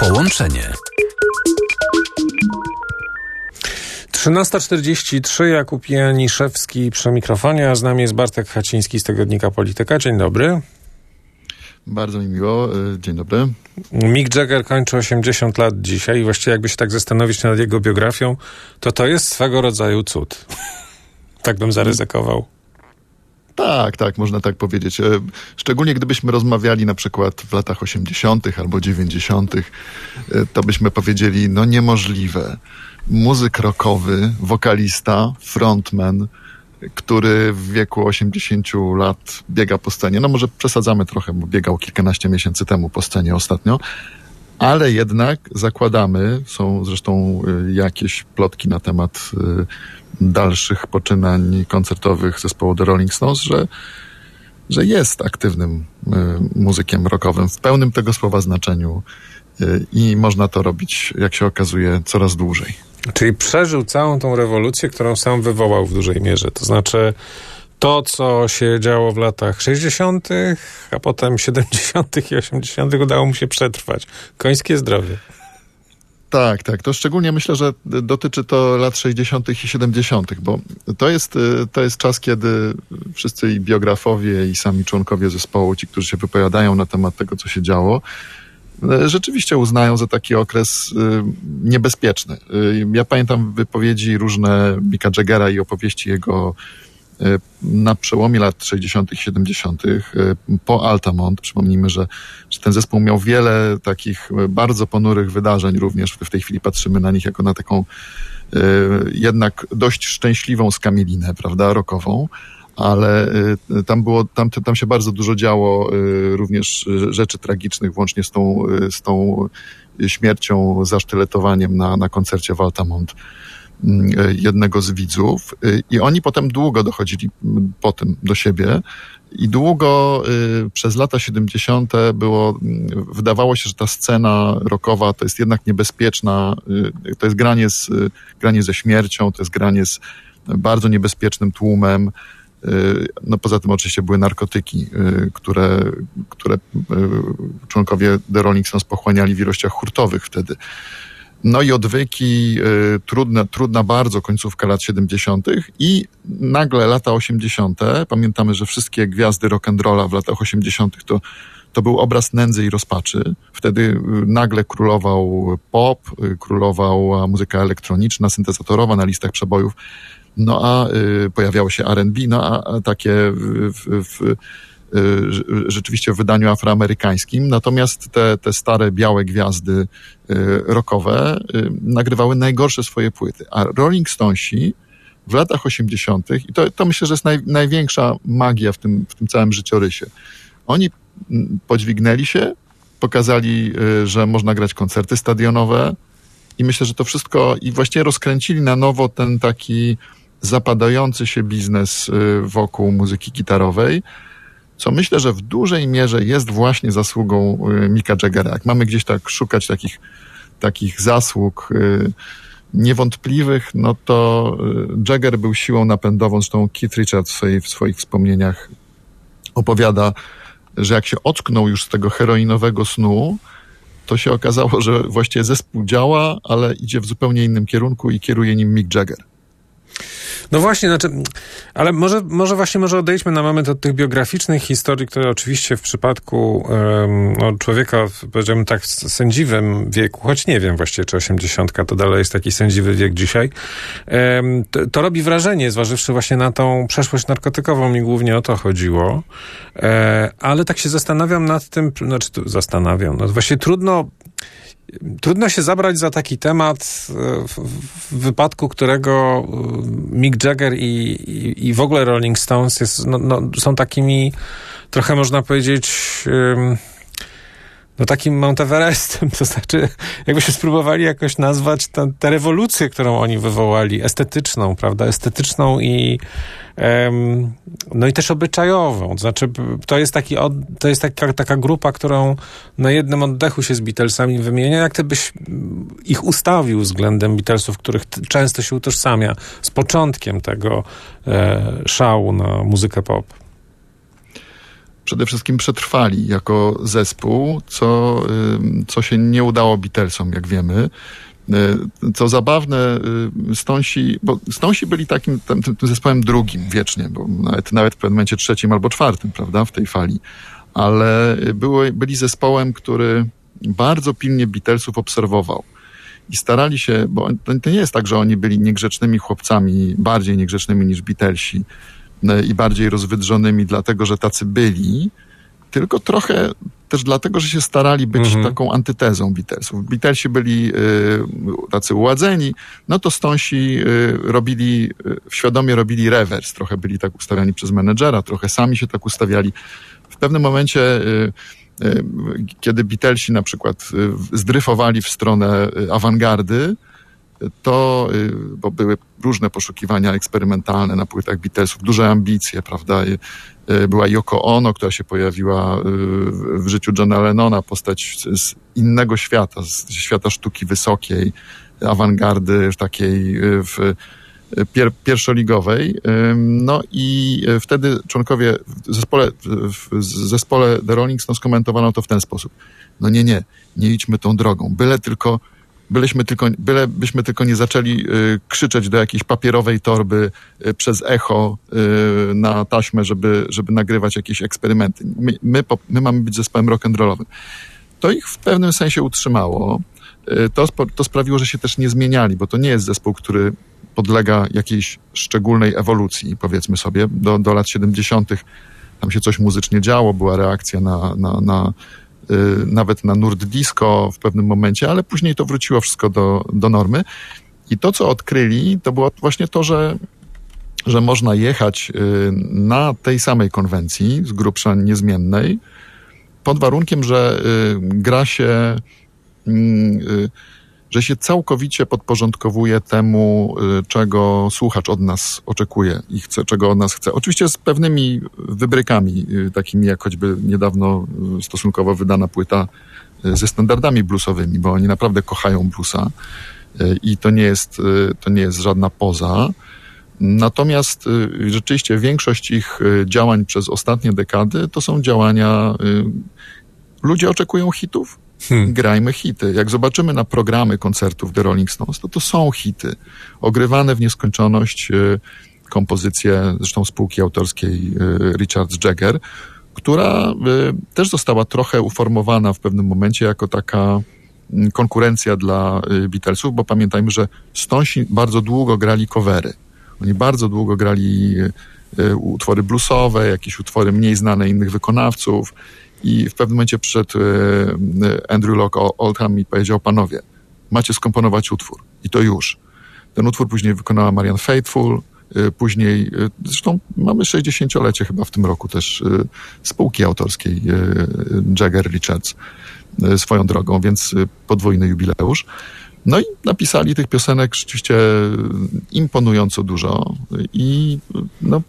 Połączenie. 13.43, Jakub Janiszewski przy mikrofonie, a z nami jest Bartek Haciński z Tygodnika Polityka. Dzień dobry. Bardzo mi miło. Y, dzień dobry. Mick Jagger kończy 80 lat dzisiaj i właściwie jakby się tak zastanowić nad jego biografią, to to jest swego rodzaju cud. tak bym zaryzykował. Tak, tak, można tak powiedzieć. E, szczególnie gdybyśmy rozmawiali na przykład w latach 80. albo 90., e, to byśmy powiedzieli, no niemożliwe. Muzyk rockowy, wokalista, frontman, który w wieku 80 lat biega po scenie. No może przesadzamy trochę, bo biegał kilkanaście miesięcy temu po scenie ostatnio, ale jednak zakładamy, są zresztą e, jakieś plotki na temat dalszych poczynań koncertowych zespołu The Rolling Stones, że, że jest aktywnym y, muzykiem rockowym w pełnym tego słowa znaczeniu y, i można to robić, jak się okazuje, coraz dłużej. Czyli przeżył całą tą rewolucję, którą sam wywołał w dużej mierze. To znaczy to, co się działo w latach 60., a potem 70. i 80., udało mu się przetrwać. Końskie zdrowie. Tak, tak. To szczególnie myślę, że dotyczy to lat 60. i 70., bo to jest, y, to jest czas, kiedy wszyscy i biografowie, i sami członkowie zespołu, ci, którzy się wypowiadają na temat tego, co się działo, y, rzeczywiście uznają za taki okres y, niebezpieczny. Ja pamiętam wypowiedzi różne Mika Jaggera i opowieści jego na przełomie lat 60., 70., e, po Altamont. Przypomnijmy, że, że ten zespół miał wiele takich e, bardzo ponurych wydarzeń również. W tej chwili patrzymy na nich jako na taką jednak dość szczęśliwą skamielinę, prawda, rokową ale tam było, tam, tam się bardzo dużo działo również rzeczy tragicznych, włącznie z tą, z tą śmiercią, zasztyletowaniem na, na koncercie w Altamont jednego z widzów y, i oni potem długo dochodzili mm, po tym do siebie i długo y, przez lata 70. było, mm, wydawało się, że ta scena rockowa to jest jednak niebezpieczna, y, to jest granie, z, granie ze śmiercią, to jest granie z bardzo niebezpiecznym tłumem. No poza tym oczywiście były narkotyki, które, które członkowie The Rolling Stones pochłaniali w ilościach hurtowych wtedy. No i odwyki, y, trudna, trudna bardzo końcówka lat 70. i nagle lata 80. Pamiętamy, że wszystkie gwiazdy rock'n'rolla w latach 80. to, to był obraz nędzy i rozpaczy. Wtedy y, nagle królował pop, y, królowała muzyka elektroniczna, syntezatorowa na listach przebojów. No a y, pojawiało się R&B, no a, a takie w, w, w rzeczywiście w wydaniu afroamerykańskim, natomiast te, te stare białe gwiazdy y, rockowe y, nagrywały najgorsze swoje płyty, a Rolling Stonesi w latach 80. i to, to myślę, że jest naj, największa magia w tym, w tym całym życiorysie. Oni mm, podźwignęli się, pokazali, że można grać koncerty stadionowe i myślę, że to wszystko i właściwie rozkręcili na nowo ten taki zapadający się biznes wokół muzyki gitarowej co myślę, że w dużej mierze jest właśnie zasługą y, Mika Jaggera. Jak mamy gdzieś tak szukać takich, takich zasług y, niewątpliwych, no to y, Jagger był siłą napędową, zresztą Keith Richards w, swojej, w swoich wspomnieniach opowiada, że jak się ocknął już z tego heroinowego snu, to się okazało, że właściwie zespół działa, ale idzie w zupełnie innym kierunku i kieruje nim Mick Jagger. No właśnie, znaczy, ale może, może właśnie może odejdźmy na moment od tych biograficznych historii, które oczywiście w przypadku um, człowieka, powiedziałbym tak, w sędziwym wieku, choć nie wiem właściwie, czy osiemdziesiątka to dalej jest taki sędziwy wiek dzisiaj, um, to, to, robi wrażenie, zważywszy właśnie na tą przeszłość narkotykową, mi głównie o to chodziło, e, ale tak się zastanawiam nad tym, znaczy zastanawiam, no właśnie trudno Trudno się zabrać za taki temat, e, w, wypadku którego e, Mick Jagger i, i, i w ogóle Rolling Stones jest, no, no, są takimi trochę można powiedzieć no takim Mount Everestem, to znaczy jakbyśmy spróbowali jakoś nazwać tę rewolucję, którą oni wywołali, estetyczną, prawda, estetyczną i um, no i też obyczajową, to znaczy to jest, taki, to jest taka, taka grupa, którą na jednym oddechu się z Beatlesami wymienia, jak ty byś ich ustawił względem Beatlesów, których często się utożsamia z początkiem tego e, szału na muzykę pop. Przede wszystkim przetrwali jako zespół, co, co się nie udało Beatlesom, jak wiemy. Co zabawne, Stonsi, bo Stonsi byli takim tym, tym zespołem drugim wiecznie, bo nawet, nawet w pewnym momencie trzecim albo czwartym, prawda, w tej fali. Ale były, byli zespołem, który bardzo pilnie Beatlesów obserwował i starali się, bo to nie jest tak, że oni byli niegrzecznymi chłopcami, bardziej niegrzecznymi niż Beatlesi i bardziej rozwydrzonymi, dlatego że tacy byli, tylko trochę też dlatego, że się starali być mhm. taką antytezą Beatlesów. Beatlesi byli y, tacy uładzeni, no to Stonsi y, robili, y, świadomie robili rewers. Trochę byli tak ustawiani przez menedżera, trochę sami się tak ustawiali. W pewnym momencie kiedy Beatlesi na przykład zdryfowali w stronę awangardy, to, bo były różne poszukiwania eksperymentalne na płytach Beatlesów, duże ambicje, prawda? Była Yoko Ono, która się pojawiła w życiu Johna Lennona, postać z innego świata, z świata sztuki wysokiej, awangardy takiej w pier, pierwszoligowej. No i wtedy członkowie w zespole, w zespole The Rolling Stones komentowano to w ten sposób. No nie, nie, nie idźmy tą drogą. Byle tylko, byleśmy tylko, byle byśmy tylko nie zaczęli y, krzyczeć do jakiejś papierowej torby y, przez echo y, na taśmę, żeby, żeby nagrywać jakieś eksperymenty. My, my, my mamy być zespołem rock'n'rollowym. To ich w pewnym sensie utrzymało. To, to sprawiło, że się też nie zmieniali, bo to nie jest zespół, który podlega jakiejś szczególnej ewolucji, powiedzmy sobie. Do, do lat 70. tam się coś muzycznie działo, była reakcja na, na, na nawet na nurt disco w pewnym momencie, ale później to wróciło wszystko do, do normy. I to, co odkryli, to było właśnie to, że, że można jechać yy, na tej samej konwencji, z grubsza niezmiennej, pod warunkiem, że yy, gra się yy, że się całkowicie podporządkowuje temu, y, czego słuchacz od nas oczekuje i chce, czego od nas chce. Oczywiście z pewnymi wybrykami, y, takimi jak choćby niedawno y, stosunkowo wydana płyta ze standardami bluesowymi, bo oni naprawdę kochają bluesa i to nie jest, to nie jest żadna poza. Natomiast rzeczywiście większość ich działań przez ostatnie dekady to są działania, ludzie oczekują hitów, Hmm. Grajmy hity. Jak zobaczymy na programy koncertów The Rolling Stones, to to są hity. Ogrywane w nieskończoność y, kompozycje, zresztą spółki autorskiej y, Richard Jagger, która y, też została trochę uformowana w pewnym momencie jako taka mm, konkurencja dla Beatlesów, bo pamiętajmy, że Stonesi bardzo długo grali covery. Oni bardzo długo grali utwory bluesowe, jakieś utwory mniej znane innych wykonawców i w pewnym momencie przyszedł e, Andrew Locke Oldham i powiedział, panowie, macie skomponować utwór. I to już. Ten utwór później wykonała Marian Faithful, e, później, e, zresztą mamy 60-lecie chyba w tym roku też spółki autorskiej Jagger Richards swoją drogą, więc podwójny jubileusz. No i napisali tych piosenek rzeczywiście imponująco dużo i no,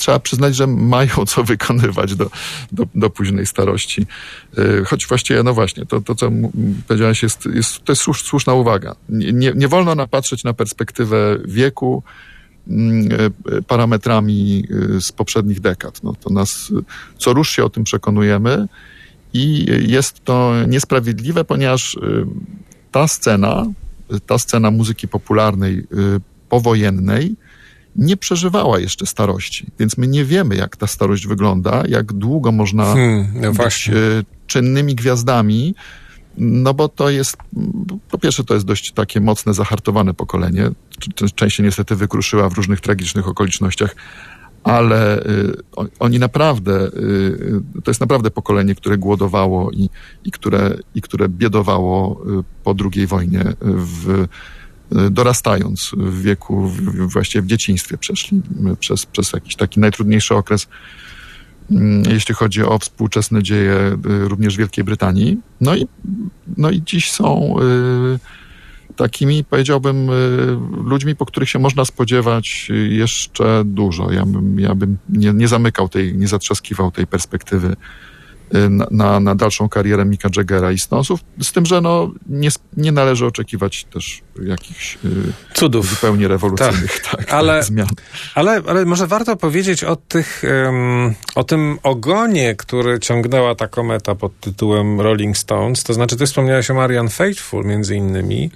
trzeba przyznać, że mają co wykonywać do, do, do późnej starości. E, choć właściwie, no właśnie, to, to co powiedziałeś, jest, jest, to jest słuszna uwaga. Nie, nie wolno napatrzeć na perspektywę wieku mm, e, parametrami e, z poprzednich dekad. No, to nas co rusz się o tym przekonujemy i jest to niesprawiedliwe, ponieważ ta scena, ta scena muzyki popularnej powojennej nie przeżywała jeszcze starości, więc my nie wiemy, jak ta starość wygląda, jak długo można hmm, no być e, czynnymi gwiazdami, no bo to jest, po pierwsze to jest dość takie mocne, zahartowane pokolenie. Część się niestety wykruszyła w różnych tragicznych okolicznościach, ale y, oni naprawdę, y, to jest naprawdę pokolenie, które głodowało i, i, które, i które biedowało y, po II wojnie w dorastając w wieku, właściwie w dzieciństwie przeszli przez, przez jakiś taki najtrudniejszy okres, mm, jeśli chodzi o współczesne dzieje y, również Wielkiej Brytanii. No i, no i dziś są y, takimi, powiedziałbym, ludźmi, po których się można spodziewać jeszcze dużo. Ja bym, ja bym nie, nie zamykał tej, nie zatrzaskiwał tej perspektywy na, na, na dalszą karierę Mika Jaggera i Stonesów, z tym, że no, nie, nie należy oczekiwać też jakichś cudów zupełnie rewolucyjnych tak. Tak, ale, zmian. Ale, ale może warto powiedzieć o, tych, um, o tym ogonie, który ciągnęła ta kometa pod tytułem Rolling Stones, to znaczy ty wspomniałeś o Marian Faithful między innymi,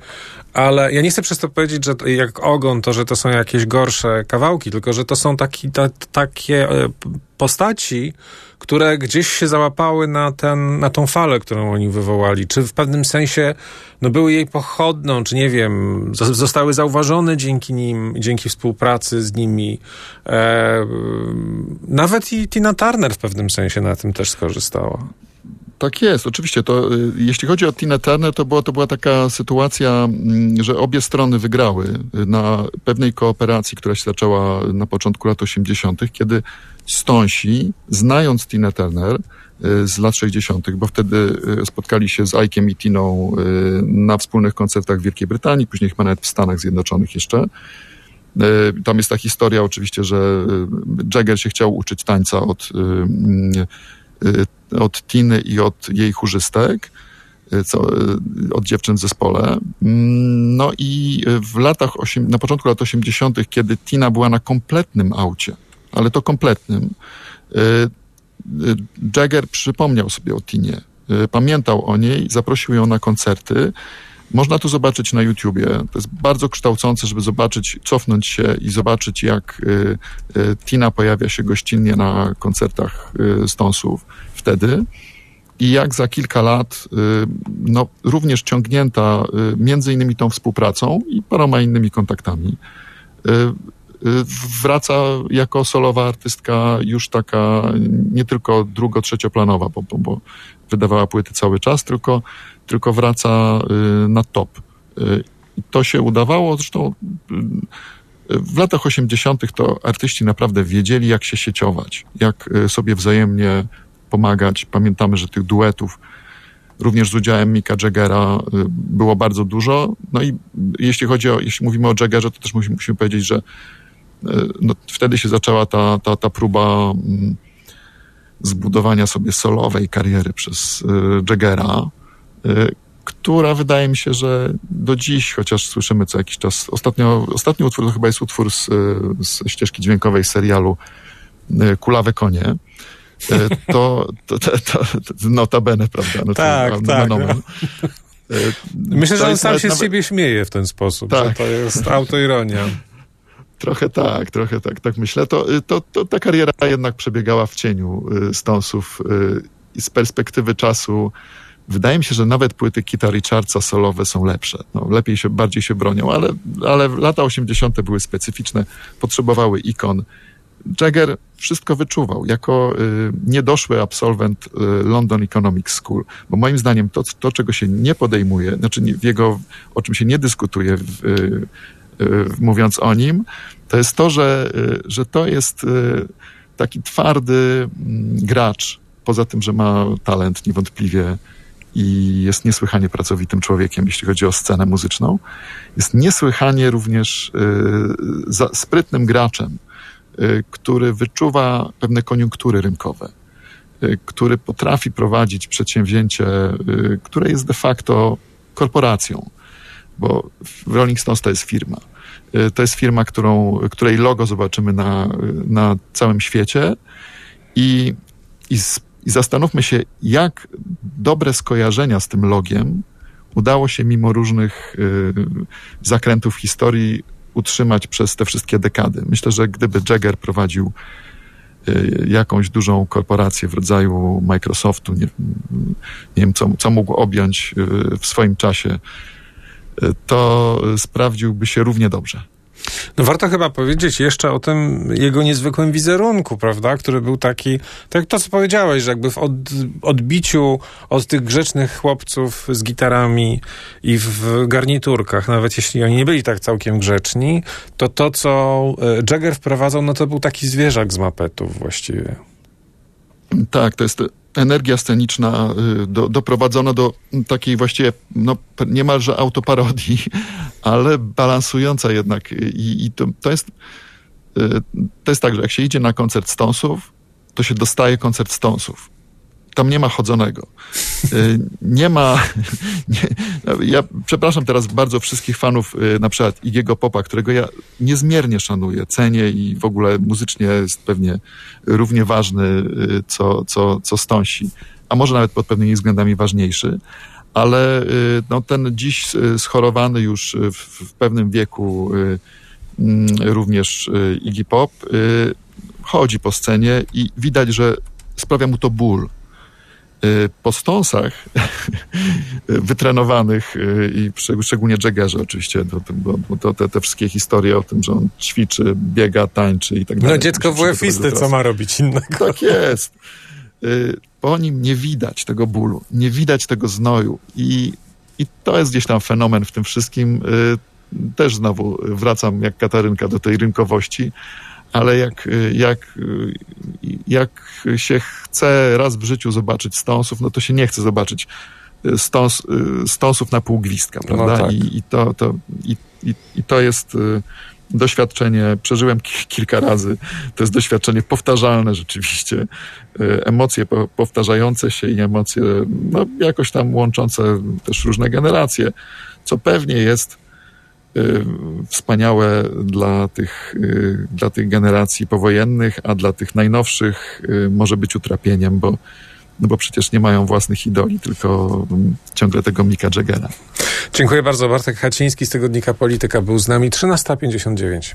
ale ja nie chcę przez to powiedzieć, że jak ogon, to że to są jakieś gorsze kawałki, tylko że to są taki, ta, takie e, postaci, które gdzieś się załapały na, ten, na tą falę, którą oni wywołali. Czy w pewnym sensie no, były jej pochodną, czy nie wiem, zostały zauważone dzięki nim, dzięki współpracy z nimi. E, nawet i Tina Turner w pewnym sensie na tym też skorzystała. Tak jest, oczywiście. To, y, jeśli chodzi o Tina Turner, to była, to była taka sytuacja, mm, że obie strony wygrały na pewnej kooperacji, która się zaczęła na początku lat 80., kiedy Stonsi, znając Tina Turner y, z lat 60., bo wtedy y, spotkali się z Ike'iem i Tiną na wspólnych koncertach w Wielkiej Brytanii, później chyba nawet w Stanach Zjednoczonych jeszcze. Tam jest ta historia oczywiście, że Jagger się chciał uczyć tańca od od Tiny i od jej chórzystek, y, co, y, od dziewczyn w zespole. Mm, no i w latach, na początku lat 80., kiedy Tina była na kompletnym aucie, ale to kompletnym, Jagger przypomniał sobie o Tinie. Pamiętał o niej, zaprosił ją na koncerty. Można to zobaczyć na YouTubie. To jest bardzo kształcące, żeby zobaczyć, cofnąć się i zobaczyć, jak Tina pojawia się gościnnie na koncertach Stonesów wtedy i jak za kilka lat, y, no, również ciągnięta y, między innymi tą współpracą i paroma innymi kontaktami, y, wraca jako solowa artystka już taka nie tylko drugo, trzecioplanowa, bo, bo, bo wydawała płyty cały czas, tylko, tylko wraca na top. I to się udawało, zresztą w latach 80. to artyści naprawdę wiedzieli, jak się sieciować, jak sobie wzajemnie pomagać. Pamiętamy, że tych duetów również z udziałem Mika Jaggera y, było bardzo dużo. No i jeśli chodzi o, jeśli mówimy o Jaggerze, to też musimy, musimy powiedzieć, że y, no, wtedy się zaczęła ta, ta, ta próba mm, zbudowania sobie solowej kariery przez y, Jaggera, która wydaje mi się, że do dziś, chociaż słyszymy co jakiś czas, ostatnio, ostatni utwór to chyba jest utwór z, z ścieżki dźwiękowej serialu Kulawe Konie, E, to, to, to, to notabene, prawda? No tak, to, tak. No. Myślę, że on sam się nawet... z siebie śmieje w ten sposób, tak. że to jest autoironia. Trochę tak, trochę tak, tak myślę. To, y, to, to ta kariera jednak przebiegała w cieniu y, Stonesów y, i z perspektywy czasu wydaje mi się, że nawet płyty Kita Richardsa solowe są lepsze. No, lepiej się, bardziej się bronią, ale, ale lata 80. były specyficzne, potrzebowały ikon Jagger wszystko wyczuwał jako y, niedoszły absolwent y, London Economic School, bo moim zdaniem to, to czego się nie podejmuje, znaczy w jego, o czym się nie dyskutuje, w, y, mówiąc o nim, to jest to, że, że to jest taki twardy mm, gracz, poza tym, że ma talent niewątpliwie i jest niesłychanie pracowitym człowiekiem, jeśli chodzi o scenę muzyczną. Jest niesłychanie również sprytnym graczem Y, który wyczuwa pewne koniunktury rynkowe, y, który potrafi prowadzić przedsięwzięcie, y, które jest de facto korporacją, bo Rolling Stones to jest firma. To jest firma, którą, której logo zobaczymy na, na całym świecie i, i, i zastanówmy się, jak dobre skojarzenia z tym logiem udało się mimo różnych y, zakrętów historii utrzymać przez te wszystkie dekady. Myślę, że gdyby Jagger prowadził y, jakąś dużą korporację w rodzaju Microsoftu, nie, nie wiem, co, co mógł objąć y, w swoim czasie, y, to sprawdziłby się równie dobrze. No warto chyba powiedzieć jeszcze o tym jego niezwykłym wizerunku, prawda, który był taki, tak to, co powiedziałeś, że jakby w od, odbiciu od tych grzecznych chłopców z gitarami i w garniturkach, nawet jeśli oni nie byli tak całkiem grzeczni, to to, co e, Jagger wprowadzał, no to był taki zwierzak z mapetów właściwie. Tak, to jest energia sceniczna y, do, doprowadzona do takiej właściwie no, niemalże autoparodii, ale balansująca jednak. I, i to, to, jest, y, to jest tak, że jak się idzie na koncert Stonesów, to się dostaje koncert Stonesów. Tam nie ma chodzonego. Y, nie ma. Nie, ja przepraszam teraz bardzo wszystkich fanów, y, na przykład Igiego Popa, którego ja niezmiernie szanuję, cenię i w ogóle muzycznie jest pewnie równie ważny, y, co, co, co Stonsi, a może nawet pod pewnymi względami ważniejszy. Ale no, ten dziś schorowany już w, w pewnym wieku mm, również Iggy Pop chodzi po scenie i widać, że sprawia mu to ból. Y, po stąsach wytrenowanych y, i szczególnie Jaggerze oczywiście, to, bo to, te, te wszystkie historie o tym, że on ćwiczy, biega, tańczy i tak dalej. No dziecko WF-isty, co ma robić innego? Tak jest. Y, po nim nie widać tego bólu, nie widać tego znoju i, i to jest gdzieś tam fenomen w tym wszystkim. Też znowu wracam jak Katarynka do tej rynkowości, ale jak, jak, jak się chce raz w życiu zobaczyć stąsów, no to się nie chce zobaczyć y, stąs, y, stąsów na pół gwizdka, no prawda? No tak. I, I, to, to, i, i, i to jest y, doświadczenie, przeżyłem kilka razy, to jest doświadczenie powtarzalne rzeczywiście, emocje powtarzające się i emocje no, jakoś tam łączące też różne generacje, co pewnie jest Y, wspaniałe dla tych, y, dla tych generacji powojennych, a dla tych najnowszych y, może być utrapieniem, bo, no bo przecież nie mają własnych idoli, tylko ciągle tego Mika Jaggera. Dziękuję bardzo. Bartek Haciński z tygodnika Polityka był z nami 13.59.